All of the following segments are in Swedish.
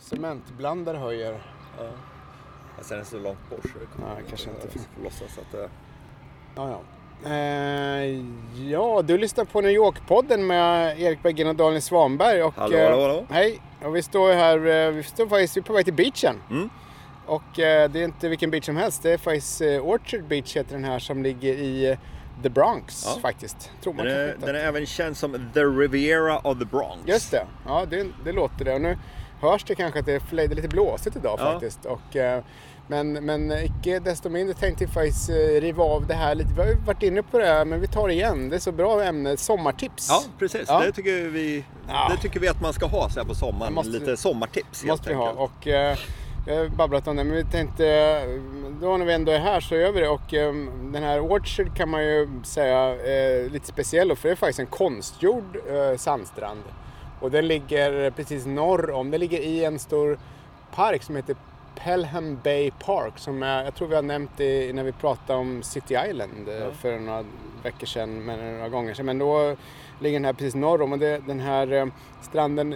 Cementblandare höjer. Ja. Men sen är det så långt bort så det kommer Nej, kanske inte. får låtsas att det... Ja, ja. Eh, ja, du lyssnar på New York-podden med Erik Berggren och Daniel Svanberg. Och, Hallå, eh, hallå, hallå. Hej, och vi står här, eh, vi står faktiskt vi är på väg till beachen. Mm. Och eh, det är inte vilken beach som helst, det är faktiskt eh, Orchard Beach heter den här som ligger i eh, The Bronx Ja. faktiskt. Tror man Den är, den är även känd som The Riviera of the Bronx. Just det, ja det, det låter det. Och nu hörs det kanske att det är, lite blåsigt idag Ja. faktiskt. Och, eh, men, men icke desto mindre tänkte jag faktiskt riva av det här lite. Vi har varit inne på det här men vi tar det igen. Det är så bra ämne, sommartips. Ja, precis. Ja. Det, tycker vi, Ja. det tycker vi att man ska ha så här på sommaren. Måste- Lite sommartips Det måste vi helt ha. enkelt. Och, vi har babblat om det men vi tänkte, då när vi ändå är här så gör vi det. Och eh, den här Orchard kan man ju säga eh, lite speciell för det är faktiskt en konstgjord eh, sandstrand. Och den ligger precis norr om, den ligger i en stor park som heter Pelham Bay Park som är, jag tror vi har nämnt det när vi pratade om City Island Ja. för några veckor sedan, men några gånger sedan. Men då ligger den här precis norr om och det, den här stranden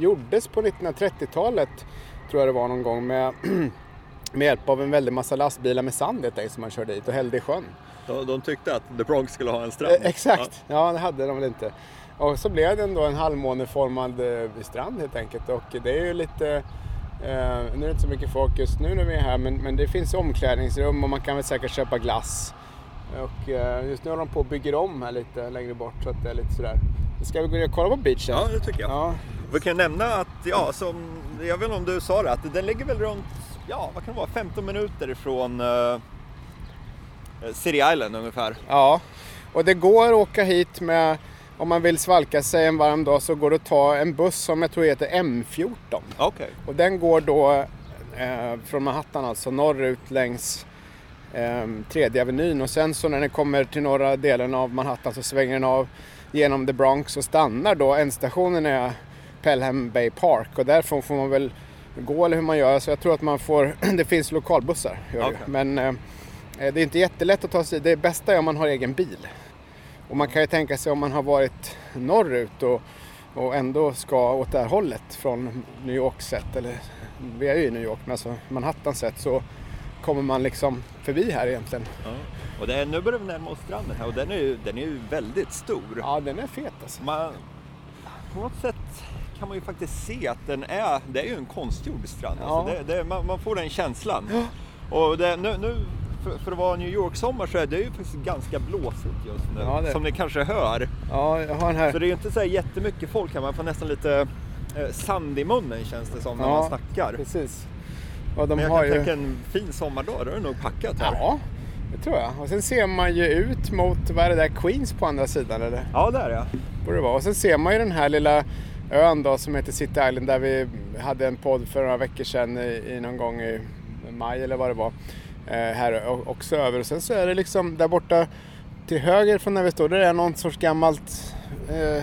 gjordes på 1930-talet tror jag det var någon gång med, med hjälp av en väldig massa lastbilar med sand helt enkelt som man körde dit och hällde i sjön. De, de tyckte att The Bronx skulle ha en strand. Eh, exakt, ja. det hade de väl inte. Och så blev det ändå en halvmåneformad eh, strand helt enkelt och det är ju lite eh, nu är det inte så mycket folk just nu när vi är här men, men det finns omklädningsrum och man kan väl säkert köpa glass. Och eh, just nu håller de på och bygger om här lite längre bort så att det är lite sådär. Ska vi gå ner och kolla på beachen? Ja, det tycker jag. Ja, Vi kan nämna att, ja, som, jag vet inte om du sa det, att den ligger väl runt, ja, vad kan det vara, 15 minuter ifrån uh, City Island ungefär. Ja, och det går att åka hit med, om man vill svalka sig en varm dag så går det att ta en buss som jag tror heter M14. Okej. Och den går då eh, från Manhattan alltså norrut längs eh, tredje avenyn och sen så när den kommer till norra delen av Manhattan så svänger den av genom The Bronx och stannar då. Ändstationen är Pelham Bay Park och därifrån får man väl gå eller hur man gör. Så jag tror att man får, det finns lokalbussar. Okej. Men eh, det är inte jättelätt att ta sig Det bästa är om man har egen bil. Och man kan ju tänka sig om man har varit norrut och, och ändå ska åt det här hållet från New York sett, eller vi är ju i New York, men alltså Manhattan sett så kommer man liksom förbi här egentligen. Ja. Och det är, nu börjar vi närma oss stranden här och den är ju, den är ju väldigt stor. Ja, den är fet alltså. Man, på något sätt kan man ju faktiskt se att den är, det är ju en konstgjord strand. Ja. Alltså det, det, man, man får den känslan. Och det, nu, nu för, för att vara New York-sommar så är det ju faktiskt ganska blåsigt just nu. Ja, Som ni kanske hör. Ja, jag har den här. Så det är ju inte så här jättemycket folk här, man får nästan lite eh, sand i munnen känns det som när Ja, man snackar. Precis. Och de Men jag har kan ju... tänka en fin sommardag, då är det nog packat här. Ja, det tror jag. Och sen ser man ju ut mot, vad är det där, Queens på andra sidan eller? Ja, där ja. Borde det vara. Och sen ser man ju den här lilla ön då som heter City Island där vi hade en podd för några veckor sedan i, i någon gång i maj eller vad det var. Eh, här också över. Och sen så är det liksom där borta till höger från där vi står, där är någon sorts gammalt, eh,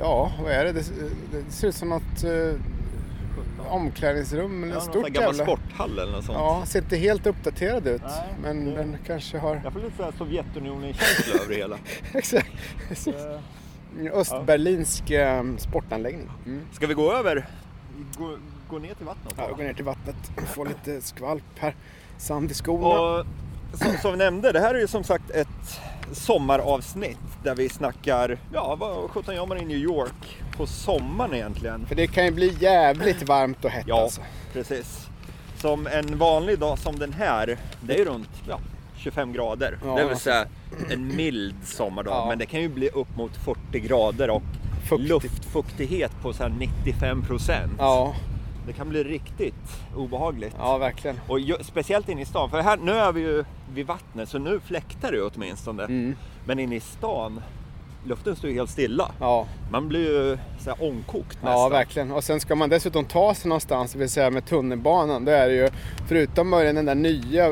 ja vad är det? Det, det ser ut som något eh, omklädningsrum eller ja stort gammal jävla... sporthall eller något sånt. Ja, ser inte helt uppdaterad ut. Nej, men det- den kanske har... Jag får lite så här Sovjetunionen-känsla över det hela. Exakt. Östberlinsk eh, sportanläggning. Mm. Ska vi gå över? Gå, gå ner till vattnet? Ja, går ner till vattnet får lite skvalp här. Sand i skorna. Och som, som vi nämnde, det här är ju som sagt ett sommaravsnitt där vi snackar, ja vad sjutton gör man i New York på sommaren egentligen? För det kan ju bli jävligt varmt och hett Ja, alltså. precis. Som en vanlig dag som den här, det är runt ja, 25 grader. Ja. Det vill säga en mild sommardag, Ja. men det kan ju bli upp mot 40 grader och Fuktigt. luftfuktighet på så här 95 procent. Ja, Det kan bli riktigt obehagligt. ja verkligen. Och ju, speciellt inne i stan, för här, nu är vi ju vid vattnet så nu fläktar det åtminstone. Mm. Men inne i stan, luften står ju helt stilla. Ja, Man blir ju så här omkokt nästan. ja, verkligen. Och sen ska man dessutom ta sig någonstans, det vill säga med tunnelbanan. Då är det ju, förutom möjligen den där nya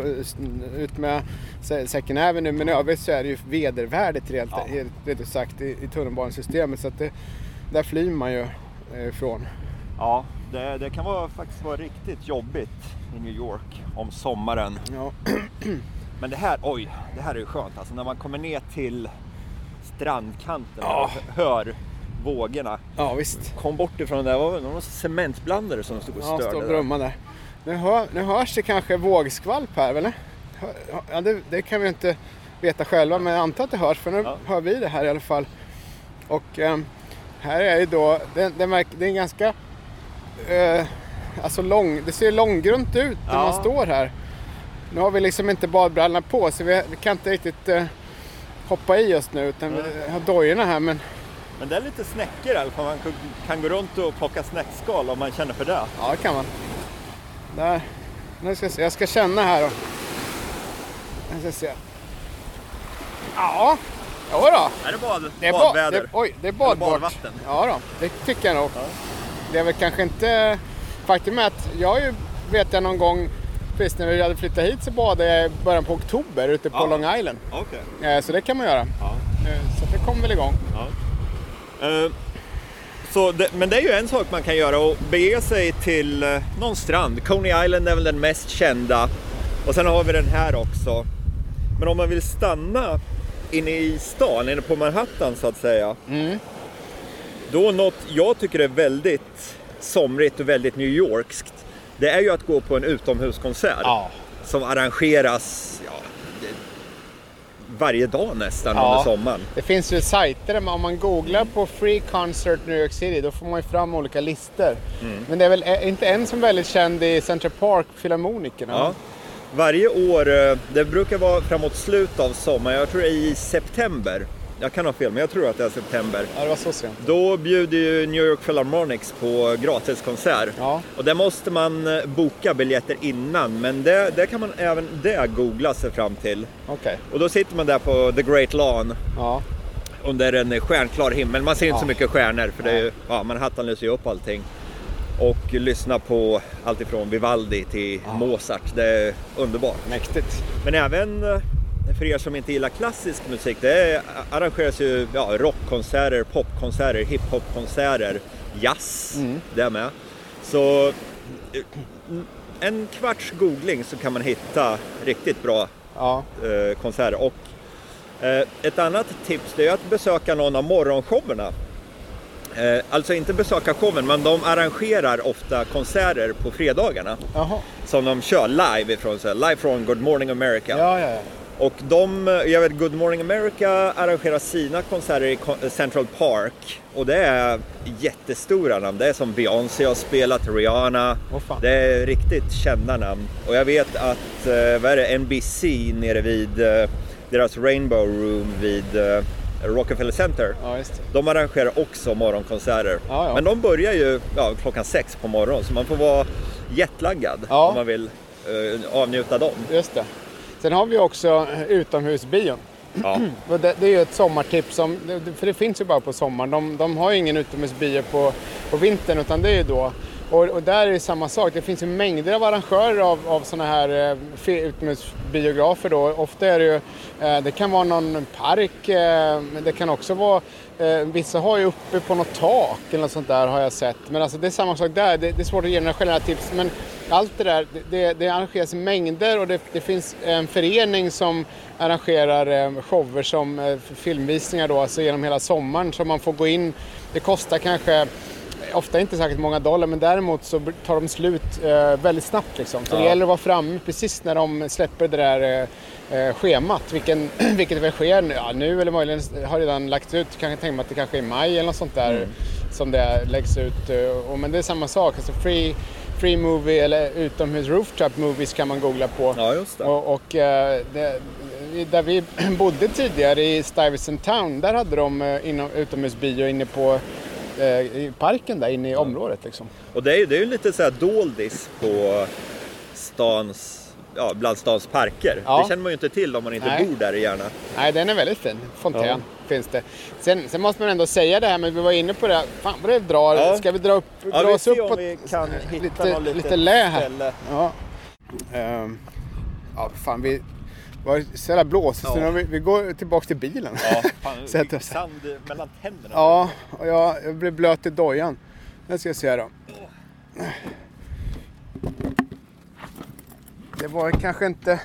ut med Se- Second Avenue, men i övrigt så är det ju vedervärdigt rent, Ja. ut sagt i, i tunnelbanesystemet. Så att det, där flyr man ju eh, ifrån. Ja, Det, det kan vara, faktiskt vara riktigt jobbigt i New York om sommaren. Ja. Men det här, oj, det här är ju skönt alltså när man kommer ner till strandkanten Ja. och hör vågorna. ja, visst. Kom bort ifrån det där, vad var det, någon cementblandare som stod och Ja, störde står och där. brummar där. Nu, hör, nu hörs det kanske vågskvalp här, eller? Ja, det, det kan vi inte veta själva, men jag antar att det hörs, för nu Ja. hör vi det här i alla fall. Och ehm, här är ju då, det, det, märk, det är en ganska, eh, alltså lång, det ser långgrunt ut när Ja. man står här. Nu har vi liksom inte badbrallorna på, så vi, vi kan inte riktigt eh, hoppa i oss nu, utan vi har dojorna här, men Men det är lite snäckor i alla fall, man kan- gå runt och plocka snäckskal om man känner för det. Ja, det kan man. Där. Nu ska jag, se. jag ska känna här då. Jag ska se. Ja, jo då. Är det bad, Det är, ba- badväder? det, oj, det är badbart. Ja då, det tycker jag nog. Det är väl kanske inte... Faktum är att jag ju, vet jag någon gång, precis när vi hade flyttat hit så badade jag i början på oktober ute på Ja. Long Island. Okej. Eh, Så det kan man göra. Ja. Eh, Så det kommer väl igång. Eh, Så det, men det är ju en sak man kan göra och bege sig till någon strand. Coney Island är väl den mest kända. Och sen har vi den här också. Men om man vill stanna inne i stan, inne på Manhattan så att säga. Då något jag tycker är väldigt somrigt och väldigt New Yorkskt. Det är ju att gå på en utomhuskonsert. Som arrangeras ja, varje dag nästan Ja. under sommaren. Det finns ju sajter där man, om man googlar på Free Concert New York City då får man ju fram olika listor. Mm. Men det är väl är inte en som är väldigt känd i Central Park, Filharmonikerna? Ja. Varje år, eh, det brukar vara framåt slutet av sommaren, jag tror det är i september. Jag kan ha fel, men jag tror att det är september. ja, det var så sent. Då bjuder ju New York Philharmonics på gratiskonsert. Ja. Och där måste man eh, boka biljetter innan, men det, det kan man även det googla sig fram till. Okej. Och då sitter man där på The Great Lawn Ja. under en stjärnklar himmel. Man ser inte Ja. så mycket stjärnor för det är ju, ja, Manhattan lyser ju upp allting. Och lyssna på allt ifrån Vivaldi till Mozart. Det är underbart. Mäktigt. Men även eh, för er som inte gillar klassisk musik, det är, arrangeras ju ja, rockkonserter, popkonserter, hiphopkonserter, jazz, det med. Så eh, en kvarts googling så kan man hitta riktigt bra Ja. eh, konserter. Och eh, ett annat tips det är att besöka någon av morgonshowerna. Eh, alltså inte besöka showen, men de arrangerar ofta konserter på fredagarna. Jaha. Som de kör live ifrån, så här, live från Good Morning America. Ja, ja. Och de, jag vet Good Morning America arrangerar sina konserter i Central Park. Och det är jättestora namn. Det är som Beyoncé har spelat, Rihanna. Fan. det är riktigt kända namn. Och jag vet att, eh, vad är det, NBC nere vid eh, deras Rainbow Room vid eh, Rockefeller Center. Ja. De arrangerar också morgonkonserter. Ja, ja. Men de börjar ju klockan sex på morgonen så man får vara jetlaggad om man vill eh, avnjuta dem. Just det. Sen har vi också utomhusbion. Ja. Det, det är ju ett sommartips, som, för det finns ju bara på sommaren. De, de har ju ingen utomhusbio på, på vintern utan det är ju då. Och, och där är det samma sak. Det finns ju mängder av arrangörer av, av sådana här eh, utomhusbiografer då. Ofta är det ju, eh, det kan vara någon park, eh, men det kan också vara Eh, vissa har ju uppe på något tak eller något sånt där har jag sett. Men alltså det är samma sak där. Det, det är svårt att ge några generella tips. Men allt det där, det, det, det arrangeras mängder och det, det finns en förening som arrangerar eh, shower som eh, filmvisningar då, alltså genom hela sommaren. Så man får gå in. Det kostar kanske Ofta inte särskilt många dollar men däremot så tar de slut eh, väldigt snabbt liksom. Så det Ja. gäller att vara framme precis när de släpper det där eh, eh, schemat. Vilken, vilket väl sker nu, ja, nu eller möjligen har redan lagts ut. Kanske tänka mig att det kanske är i maj eller något sånt där Mm. som det läggs ut. Och, men det är samma sak. Alltså free, free movie eller utomhus rooftop movies kan man googla på. Ja, just det. Och, och det, där vi bodde tidigare i Stuyvesant Town, där hade de inom, utomhusbio inne på i parken där inne i området liksom. Och det är ju det är lite så här doldis på stans, ja, bland stans parker. Ja. Det känner man ju inte till om man inte Nej. bor där gärna. Nej, den är väldigt fin. Fontän Ja. finns det. Sen, sen måste man ändå säga det här, men vi var inne på det. Fan vad det drar. Ja. Ska vi dra, upp, dra vi oss upp hitta lite, lite, litet lä här? Ja. Ehm, ja, fan vi var så jävla blåsigt så Ja. nu, vi, vi går tillbaka till bilen. Ja, fan, sand mellan tänderna. Ja, och jag, jag blev blöt i dojan. Nu ska jag se då. Det var kanske inte...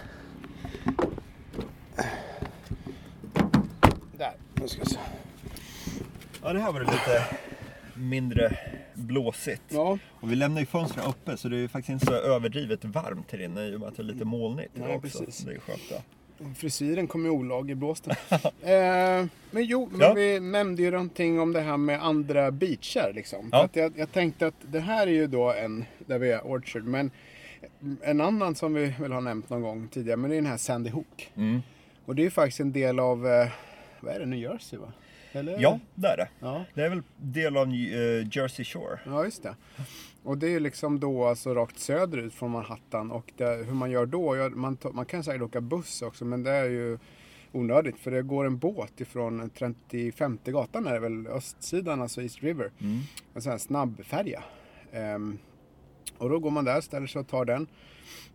Där, nu ska jag se. Ja, det här var det lite mindre blåsigt. Ja, Och vi lämnar ju fönstren uppe så det är ju faktiskt inte så överdrivet varmt här inne i och med att det är lite molnigt idag Nej, också. precis. Det är skönt. Ja. frisyren kom i olag i blåsten. eh, men jo, men Ja. vi nämnde ju någonting om det här med andra beachar liksom. Ja. Att jag, jag tänkte att det här är ju då en, där vi är Orchard, men en annan som vi väl har nämnt någon gång tidigare, men det är den här Sandy Hook. Mm. Och det är ju faktiskt en del av, eh, vad är det, New Jersey va? Eller? ja, det är det. Ja, Det är väl del av eh, Jersey Shore. ja just det. Och det är liksom då alltså rakt söderut från Manhattan och det, hur man gör då, man, man kan säkert åka buss också men det är ju onödigt för det går en båt ifrån 35 gatan är det väl, östsidan alltså East River. Mm. En sån här snabbfärja. Ehm, och då går man där, ställer sig och tar den.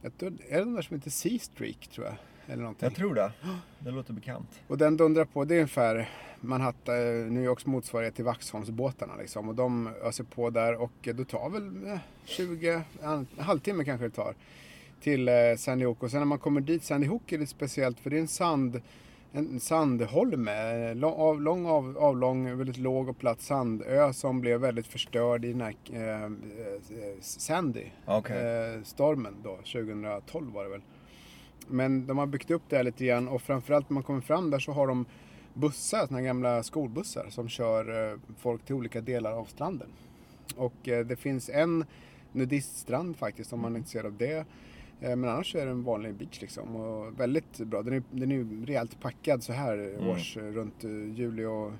Jag tror, är det den där som heter Sea Streak tror jag? Eller någonting. Jag tror det. Det låter bekant. Och den dundrar på, det är ungefär Manhattan, eh, New Yorks motsvarighet till Vaxholmsbåtarna liksom. Och de öser på där och det tar väl eh, 20, en halvtimme kanske det tar. Till eh, Sandy Hook. Och sen när man kommer dit, Sandy Hook är lite speciellt för det är en sand en sandholme, eh, lång, av, lång av, avlång, väldigt låg och platt sandö som blev väldigt förstörd i den här eh, eh, Sandy Okej. eh, stormen då, 2012 var det väl. Men de har byggt upp det här lite grann och framförallt när man kommer fram där så har de bussar, såna gamla skolbussar som kör eh, folk till olika delar av stranden. Och eh, det finns en nudiststrand faktiskt om man är intresserad av det. Eh, Men annars är det en vanlig beach liksom och väldigt bra. Den är, den är ju rejält packad så här Mm. års runt juli och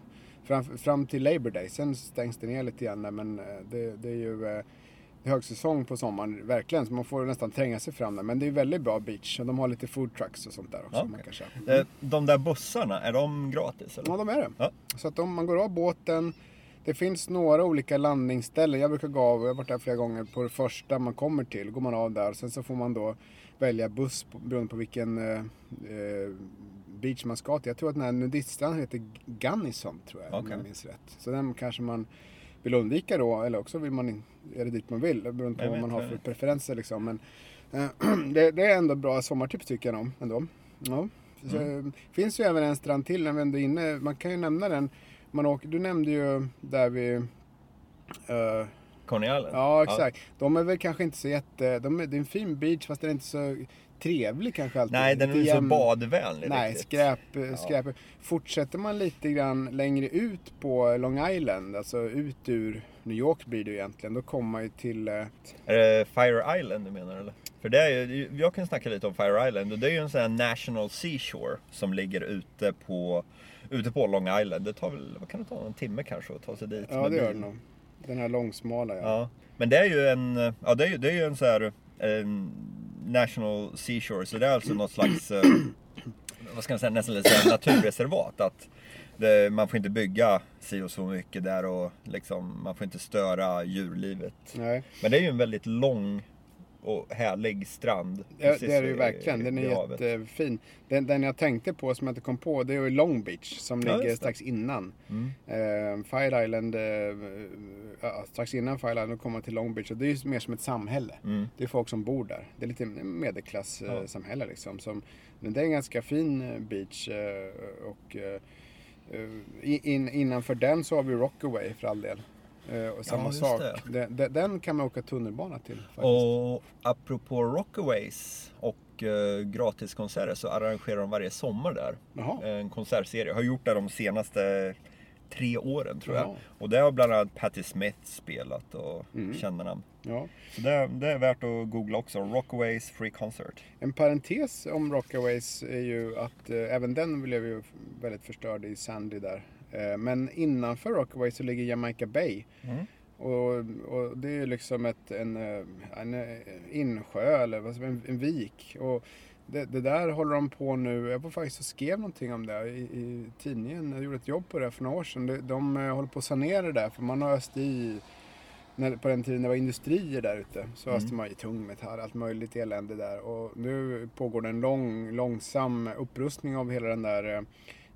fram, fram till Labor Day. Sen stängs det ner lite grann men det, det är ju högsäsong på sommaren, verkligen. Så man får nästan tränga sig fram där. Men det är väldigt bra beach och de har lite food trucks och sånt där också. Ja, man kan köpa. Eh, De där bussarna, är de gratis? Eller? Ja, de är det. Ja. Så att om man går av båten, det finns några olika landningsställen. Jag brukar gå av, jag har varit där flera gånger, på det första man kommer till. Går man av där, sen så får man då välja buss beroende på vilken eh, eh, beach man ska till. Jag tror att den här nudiststranden heter Gunnison, tror jag, om Okej. jag minns rätt. Så den kanske man vill undvika då, eller också vill man, in- är det dit man vill, beroende på Jag vad man har för det preferenser liksom. Men eh, det, det är ändå bra sommartips tycker jag nog, ändå. Ja. Så, Mm. eh, finns ju även en strand till när vi ändå är inne. Man kan ju nämna den. Man åker, du nämnde ju där vi... eh, Coney Island? ja, exakt. De är väl kanske inte så jätte... De är, det är en fin beach fast den är inte så trevlig kanske alltid. Nej, den är inte så badvänlig Nej, riktigt. skräp, skräp. Fortsätter man lite grann längre ut på Long Island, alltså ut ur New York blir det ju egentligen, då kommer man ju till... eh, Är det Fire Island du menar eller? För det är ju, jag kan snacka lite om Fire Island och det är ju en sån här national seashore som ligger ute på, ute på Long Island. Det tar väl, vad kan det ta, en timme kanske att ta sig dit Ja, det gör det nog. Den här långsmala ja. Ja, men det är ju en, ja det är det är ju en så här en national seashore så det är alltså något slags, eh, vad ska man säga, nästan lite naturreservat. Att det, man får inte bygga si och så mycket där och liksom, man får inte störa djurlivet. Nej. Men det är ju en väldigt lång och härlig strand. Ja, det är det ju verkligen. Den är jättefin. Den, den jag tänkte på som jag inte kom på, det är ju Long Beach som Ja, ligger strax innan. Mm. Eh, Fire Island, eh, ja, strax innan Fire Island, kommer man till Long Beach. Och det är ju mer som ett samhälle. Mm. Det är folk som bor där. Det är lite medelklasssamhälle Ja. eh, samhälle liksom. Som, men det är en ganska fin eh, beach. Eh, och eh, in, innanför den så har vi Rockaway för all del. Eh, och samma just sak. Den, den, den kan man åka tunnelbana till. Faktiskt. Och apropå Rockaways och eh, gratiskonserter så arrangerar de varje sommar där. Jaha. En konsertserie. Har gjort det de senaste tre åren tror jag. Jaha. Och det har bland annat Patti Smith spelat och Mm. kända namn. Ja. Så det, det är värt att googla också. Rockaways Free Concert. En parentes om Rockaways är ju att eh, även den blev ju väldigt förstörd i Sandy där. Eh, men innanför Rockaways så ligger Jamaica Bay. Mm. Och, och det är ju liksom ett, en, eh, en eh, insjö eller en, en vik. Och det, det där håller de på nu. Jag var faktiskt och skrev någonting om det i, i tidningen. Jag gjorde ett jobb på det för några år sedan. De, de eh, håller på att sanera det där för man har öst i när, på den tiden det var industrier där ute så öste man i tungmetall, allt möjligt elände där. Och nu pågår det en lång, långsam upprustning av hela den där eh,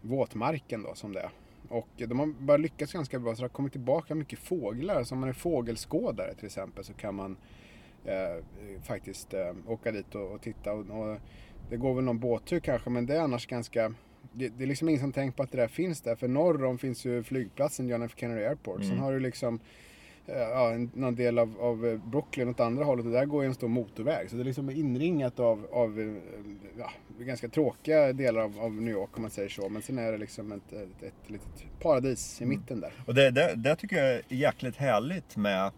våtmarken då som det är. Och de har bara lyckats ganska bra så det har kommit tillbaka mycket fåglar. Så om man är fågelskådare till exempel så kan man faktiskt eh, åka dit och, och titta. Och, och, det går väl någon båttur kanske men det är annars ganska det, det är liksom ingen som tänker på att det där finns där. För norr om finns ju flygplatsen John F Kennedy Airport. Mm. Sen har du liksom eh, ja, en, någon del av, av eh, Brooklyn åt andra hållet och där går ju en stor motorväg. Så det är liksom inringat av, av eh, ja, ganska tråkiga delar av, av New York om man säger så. Men sen är det liksom ett, ett, ett litet paradis i mitten där. Och det, det, det tycker jag är jäkligt härligt med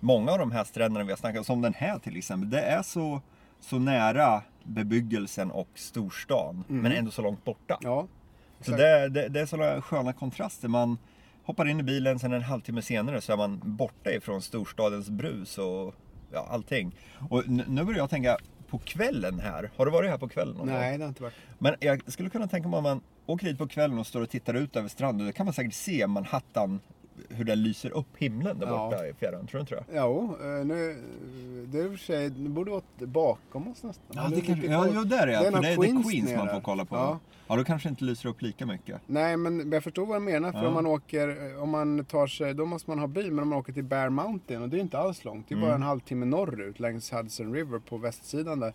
många av de här stränderna vi har snackat om, som den här till exempel. Det är så, så nära bebyggelsen och storstan, men ändå så långt borta. Ja, så det, det, det är sådana sköna kontraster. Man hoppar in i bilen, sen en halvtimme senare så är man borta ifrån storstadens brus och ja, allting. Och nu börjar jag tänka på kvällen här. Har du varit här på kvällen någon? Nej, det har inte varit. Men jag skulle kunna tänka mig om man åker hit på kvällen och står och tittar ut över stranden. Då kan man säkert se Manhattan, hur den lyser upp himlen där Ja. borta i fjärran. Tror du inte det? Jo, eh, nu, det är i och för sig, det borde vara bakom oss nästan. Ja, Eller det kanske, ja, jo, där är jag. Det är för det, är- det är Queens Queens man får kolla på. Ja. Ja. då kanske det inte lyser upp lika mycket. Nej, men jag förstår vad du menar. För Ja. om man åker, om man tar sig, då måste man ha bil. Men om man åker till Bear Mountain, och det är inte alls långt. Det är Mm. bara en halvtimme norrut längs Hudson River på västsidan där.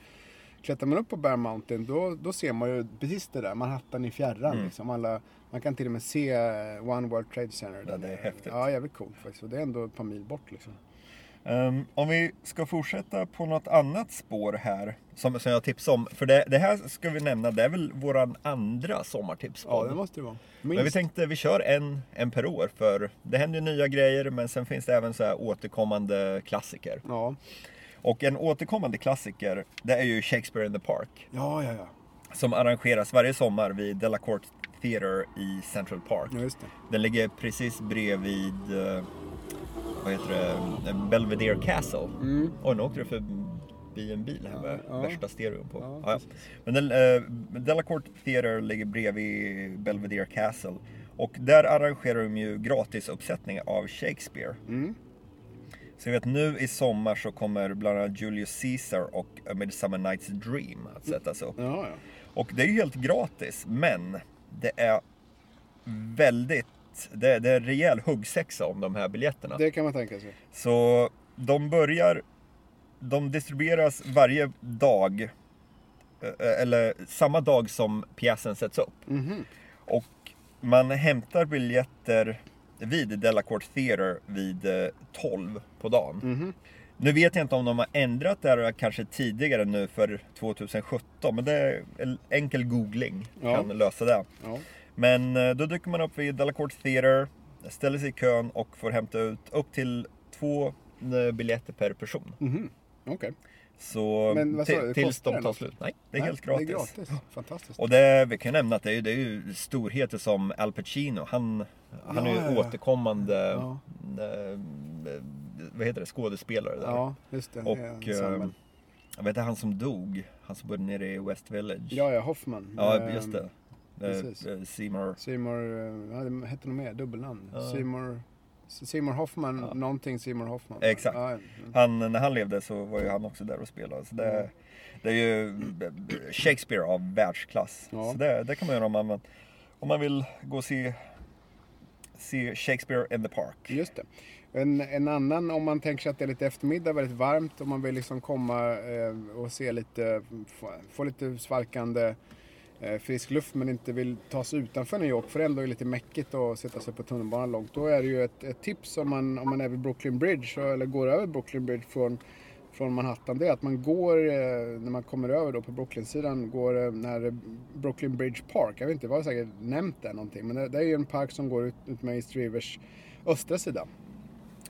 Klättrar man upp på Bear Mountain, då, då ser man ju precis det där, Manhattan i fjärran. Mm. Liksom. Alla, man kan till och med se eh, One World Trade Center. Ja, det är häftigt. Ja, jävligt coolt faktiskt. Och det är ändå ett par mil bort liksom. Ehm, om vi ska fortsätta på något annat spår här, som, som jag tipsade om. För det, det här ska vi nämna, det är väl våran andra sommartips. Ja, det måste det vara. Men vi tänkte vi kör en, en per år för det händer ju nya grejer men sen finns det även så här återkommande klassiker. Ja, Och en återkommande klassiker det är ju Shakespeare in the Park. ja, ja. ja. Som arrangeras varje sommar vid Delacorte Theatre i Central Park. ja just det. Den ligger precis bredvid eh, vad heter det? Belvedere Castle. Mm. Och nu åkte det förbi en bil här med Ja. värsta stereon på. Ja, Ja. Men den, eh, Delacorte Theatre ligger bredvid Belvedere Castle. Och där arrangerar de ju gratisuppsättningar av Shakespeare. Mm. Så jag vet nu i sommar så kommer bland annat Julius Caesar och A Midsummer Night's Dream att sättas upp. Ja, ja. Och det är ju helt gratis, men det är väldigt, det är, det är en rejäl huggsexa om de här biljetterna. Det kan man tänka sig. Så de börjar, de distribueras varje dag, eh, eller samma dag som pjäsen sätts upp. Mhm. Och man hämtar biljetter vid Delacorte Theatre vid eh, 12 på dagen. Mhm. Nu vet jag inte om de har ändrat det här kanske tidigare nu för 2017, men det är en enkel googling Ja. kan lösa det. Ja. Men eh, då dyker man upp vid Delacorte Theatre, ställer sig i kön och får hämta ut upp till två eh, biljetter per person. Mhm. Okej. Så Men vad sa du, tills de tar slut. Nej, det är Nej, helt gratis. Det är gratis. Fantastiskt. Och det, vi kan ju nämna att det är, det är ju storheter som Al Pacino. Han, han är ju Ja, ja, ja. återkommande Ja. eh, vad heter det, skådespelare där. Ja, just det. Och eh, jag vet han som dog, han som bodde nere i West Village. Ja, ja, Hoffman. Ja, Ehm, just det. precis. Eh, eh, Seymour. Seymour, eh, ja, det hette nog mer, dubbelnamn. Ja. Seymour, Seymour Hoffman, Ja. någonting Seymour Hoffman. Exakt. Ja, mm. Han, när han levde så var ju han också där och spelade. Så det, det är ju Shakespeare av världsklass. Så det, det kan man göra om man, om man vill gå och se, se Shakespeare in the Park. Just det. En, en annan, om man tänker sig att det är lite eftermiddag, väldigt varmt, om man vill liksom komma eh, och se lite, få, få lite svalkande Eh, frisk luft men inte vill ta sig utanför New York för det ändå är lite mäckigt att sätta sig på tunnelbanan långt. Då är det ju ett, ett tips om man, om man är vid Brooklyn Bridge eller går över Brooklyn Bridge från, från Manhattan. Det är att man går, eh, när man kommer över då på Brooklyn-sidan, går eh, när Brooklyn Bridge Park. Jag vet inte, jag har säkert nämnt det någonting. Men det, det är ju en park som går ut, ut med East Rivers östra sida.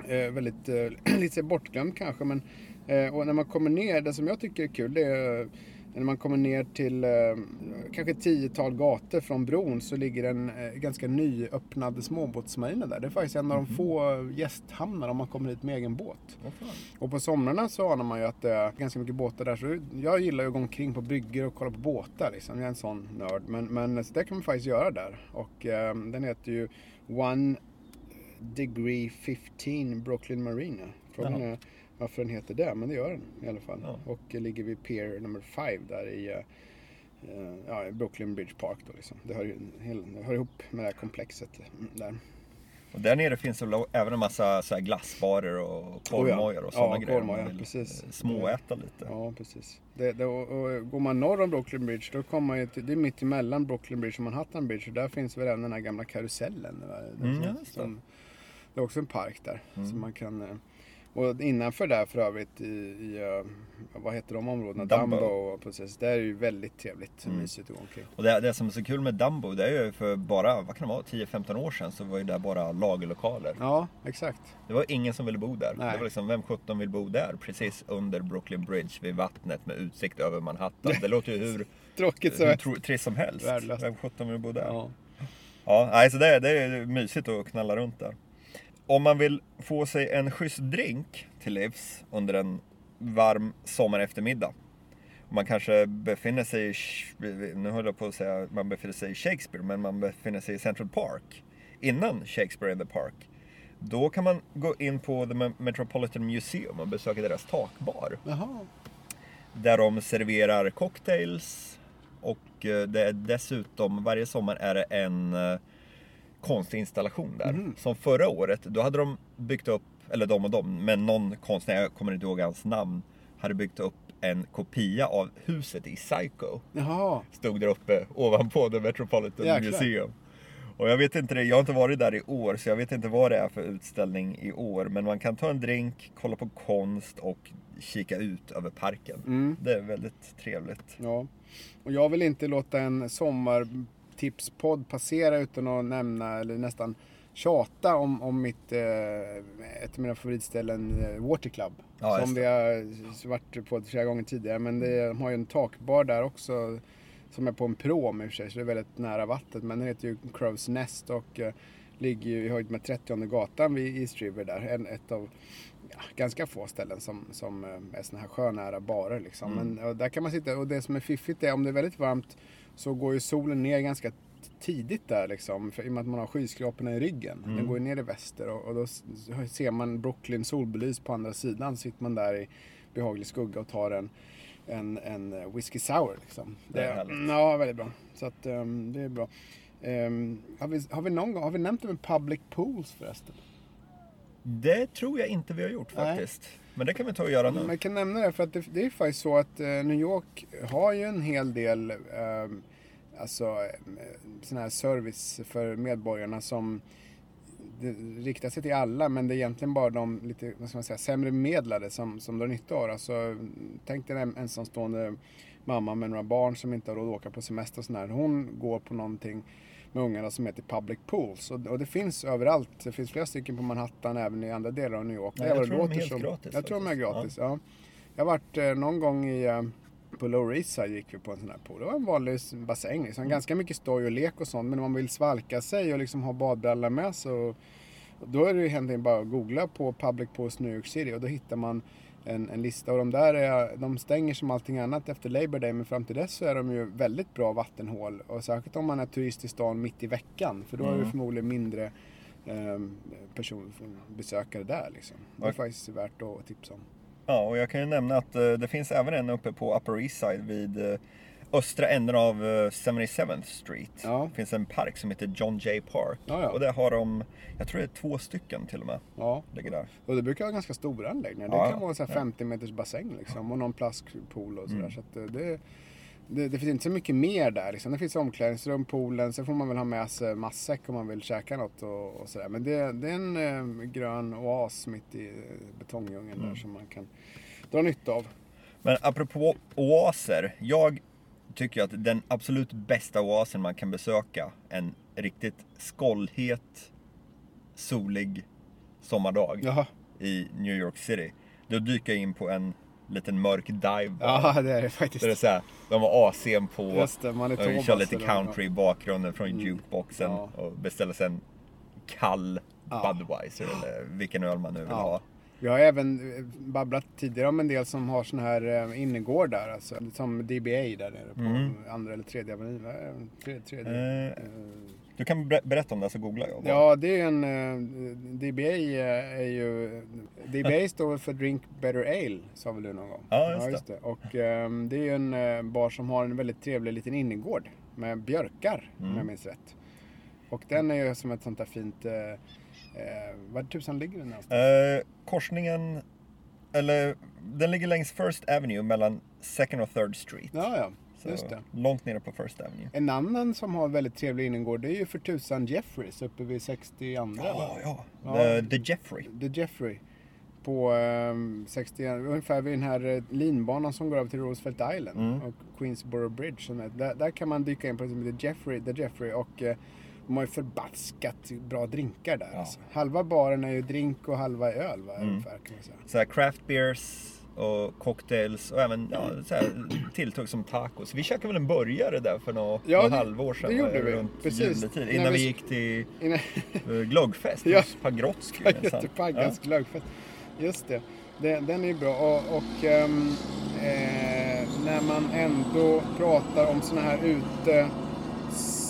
Eh, väldigt, eh, lite bortglömd kanske men eh, och när man kommer ner, det som jag tycker är kul det är när man kommer ner till eh, kanske ett tiotal gator från bron så ligger en eh, ganska nyöppnad småbåtsmarina där. Det är faktiskt en av de få gästhamnar om man kommer hit med egen båt. Fan? Och på somrarna så anar man ju att det är ganska mycket båtar där. Så jag gillar ju att gå omkring på bryggor och kolla på båtar. Liksom. Jag är en sån nörd. Men, men så det kan man faktiskt göra där. Och eh, den heter ju One Degree 15 Brooklyn Marina. Frågan är varför den heter det, men det gör den i alla fall. Ja. Och ligger vid Pier nummer 5 där i, eh, ja, Brooklyn Bridge Park då liksom. Det hör, ju, det hör ihop med det här komplexet där. Och där nere finns det även en massa så här glassbarer och korvmojor och sådana ja, grejer. vill, precis. eh, Småäta lite. Ja, precis. Det, det, och, och går man norr om Brooklyn Bridge då kommer man ju till, det är mitt emellan Brooklyn Bridge och Manhattan Bridge och där finns väl även den här gamla karusellen. Mm, som- det. är också en park där. Mm. Så man kan, eh, och innanför där för övrigt i, i eh, vad heter de områdena? Dumbo. Dumbo. och precis. Det är ju väldigt trevligt Mm. mysigt att gå omkring. Och det, det som är så kul med Dumbo, det är ju för bara, vad kan det vara, 10-15 år sedan så var ju det bara lagerlokaler. Ja, exakt. Det var ingen som ville bo där. Nej. Det var liksom, vem sjutton vill bo där? Precis under Brooklyn Bridge vid vattnet med utsikt över Manhattan. Det låter ju hur, Tråkigt så. hur trist som helst. Värdelöst. Vem sjutton vill bo där? Ja. Ja, nej, så det, det är mysigt att knalla runt där. Om man vill få sig en schysst drink till livs under en varm sommareftermiddag. Man kanske befinner sig i, nu höll jag på att säga man befinner sig i Shakespeare, men man befinner sig i Central Park. Innan Shakespeare in the Park. Då kan man gå in på The Me- Metropolitan Museum och besöka deras takbar. Jaha. Där de serverar cocktails och eh, det är dessutom varje sommar är det en eh, konstinstallation där. Mhm. Som förra året, då hade de byggt upp, eller de och de, men någon konstnär, jag kommer inte ihåg hans namn, hade byggt upp en kopia av huset i Psycho. Jaha. Stod där uppe ovanpå The Metropolitan Jäklar. Museum. Och jag vet inte det, jag har inte varit där i år så jag vet inte vad det är för utställning i år. Men man kan ta en drink, kolla på konst och kika ut över parken. Mm. Det är väldigt trevligt. Ja, och jag vill inte låta en sommartipspodd passera utan att nämna eller nästan tjata om, om mitt, eh, ett av mina favoritställen, eh, Water Club. Ja, som vi har varit på flera gånger tidigare. Men det, de har ju en takbar där också som är på en prom i och för sig, så det är väldigt nära vattnet. Men den heter ju Crows Nest och eh, ligger ju i höjd med 30 gatan vid East River där. En, ett av ja, ganska få ställen som, som eh, är såna här sjönära barer liksom. Mm. Men där kan man sitta och det som är fiffigt är om det är väldigt varmt så går ju solen ner ganska tidigt där liksom. För, I och med att man har skyskraporna i ryggen. Mm. Den går ju ner i väster och, och då ser man Brooklyn solbelys på andra sidan. Så sitter man där i behaglig skugga och tar en, en, en eh, whisky sour liksom. Det är härligt. Ja, väldigt bra. Så att ehm, det är bra. Ehm, har, vi, har vi någon gång, har vi nämnt det med public pools förresten? Det tror jag inte vi har gjort Nej. faktiskt. Men det kan vi ta och göra nu. jag kan nämna det för att det, det är faktiskt så att eh, New York har ju en hel del eh, alltså, eh, sån här service för medborgarna som riktar sig till alla men det är egentligen bara de lite vad ska man säga, sämre medlade som, som drar nytta av. Alltså, tänk dig en ensamstående mamma med några barn som inte har råd att åka på semester och sådär. Hon går på någonting med ungarna som heter Public Pools. Och, och det finns överallt. Det finns flera stycken på Manhattan även i andra delar av New York. Är jag det tror de är helt som. gratis Jag tror de är faktiskt. gratis, ja. Jag har varit eh, någon gång i, eh, på Lower East Side gick vi på en sån här pool. Det var en vanlig bassäng Mm. liksom. Ganska mycket stoj och lek och sånt. Men om man vill svalka sig och liksom ha badbrallor med och då är det ju egentligen bara att googla på Public Pools New York City och då hittar man en, en lista. Och de där är, de stänger som allting annat efter Labor Day men fram till dess så är de ju väldigt bra vattenhål. Och särskilt om man är turist i stan mitt i veckan. För då är det Mm. förmodligen mindre um, person, besökare där liksom. Det är faktiskt värt att tipsa om. Ja, och jag kan ju nämna att eh, det finns även en uppe på Upper East Side vid eh, östra änden av eh, 77th Street. Ja. Finns en park som heter John Jay Park. Ja, ja. Och där har de, jag tror det är två stycken till och med, Ja, ligger där. och det brukar vara ganska stora anläggningar. Det kan vara ja. 50 meters bassäng liksom och någon plastpool och sådär. Mm. Så att eh, det, det, det finns inte så mycket mer där liksom. Det finns omklädningsrum, poolen, sen får man väl ha med sig matsäck om man vill käka något och, och sådär. Men det, det är en eh, grön oas mitt i eh, betongdjungeln Mm. där som man kan dra nytta av. Men apropå oaser, jag tycker att den absolut bästa oasen man kan besöka en riktigt skållhet, solig sommardag Jaha, i New York City. Då dyker jag in på en liten mörk dive bar. ja det är det faktiskt. Där det är så här, de har AC'n på, Just det, man är och kör lite country i bakgrunden från Mm. jukeboxen Ja. och beställer sig en kall Ja. Budweiser eller vilken öl man nu vill Ja. ha. Vi har även eh, babblat tidigare om en del som har sån här eh, innergård där, alltså, som DBA där nere på Mm. andra eller tredje avenyn. Tredje, tredje. Eh, eh, Du kan ber- berätta om det så googlar jag. bara. Ja, det är en... DBA är ju... DBA står för Drink Better Ale, sa väl du någon gång? Ja, just det. Och ehm, det är ju en bar som har en väldigt trevlig liten innergård med björkar, om Mm. jag minns rätt. Och den är ju som ett sånt där fint... Eh, eh, var tusan ligger den någonstans? Eh, korsningen, eller den ligger längs First Avenue mellan Second och Third Street. Ja, ja. Så Just det. Långt nere på First Avenue. En annan som har väldigt trevlig innergård, det är ju för tusan Jeffreys uppe vid 62 Ja, ja. Ja. The, The Jeffrey. The Jeffrey. På um, 60, ungefär vid den här eh, linbanan som går över till Roosevelt Island Mm. och Queensboro Bridge. Som är, där, där kan man dyka in på som heter Jeffrey, The Jeffrey och eh, de har ju förbaskat bra drinkar där. Ja. Alltså. Halva baren är ju drink och halva öl va, Mm. Så här craft beers och cocktails och även ja, så här, tilltugg som tacos. Vi käkade väl en burgare där för något, Ja, halvår sedan. det gjorde vi. Runt Precis. juletid. Innan vi vi- gick till Innan- uh, glöggfest Ja. hos Pagrotsky. minsann. Göteborgs glöggfest. Just det. Den, den är ju bra. Och, och ehm, eh, när man ändå pratar om såna här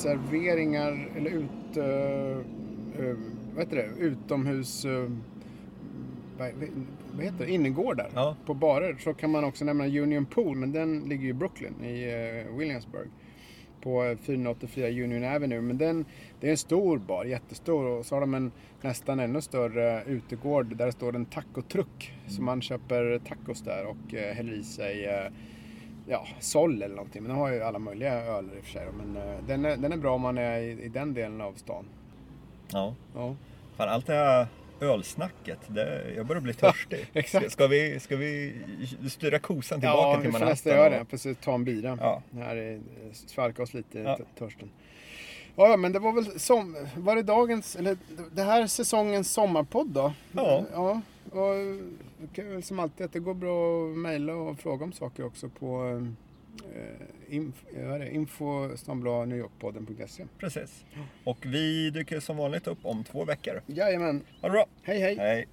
uteserveringar eller ute... Eh, vad heter det? Utomhus... Eh, vad, vad heter det? Innergårdar Ja. på barer. Så kan man också nämna Union Pool, men den ligger ju i Brooklyn i Williamsburg. På eh, 484 Union Avenue. Men den, det är en stor bar, jättestor. Och så har de en nästan ännu större utegård där det står en tacotruck. Så man köper tacos där och häller i sig ja, Sol eller någonting. Men de har ju alla möjliga öler i och för sig. Men eh, den, är, den är bra om man är i, i den delen av stan. Ja. Ja. Fan, allt det här ölsnacket, det, jag börjar bli törstig. exakt. Ska, vi, ska vi styra kosan tillbaka Ja, till vi får Manhattan? nästan göra det. Precis, ta en bira. Ja. Här är, svalka oss lite Ja. törsten. Ja, ja, men det var väl som, var det dagens, eller det här är säsongens sommarpodd då? Ja. Ja, och det kan väl som alltid att det går bra att mejla och fråga om saker också på eh, inf, vad är det? info newyorkpodden.se. Precis. Och vi dyker som vanligt upp om två veckor. Jajamän, Ha det bra! hej hej! Hej!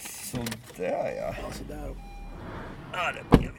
Sådär ja. Sådär. Ja, det blev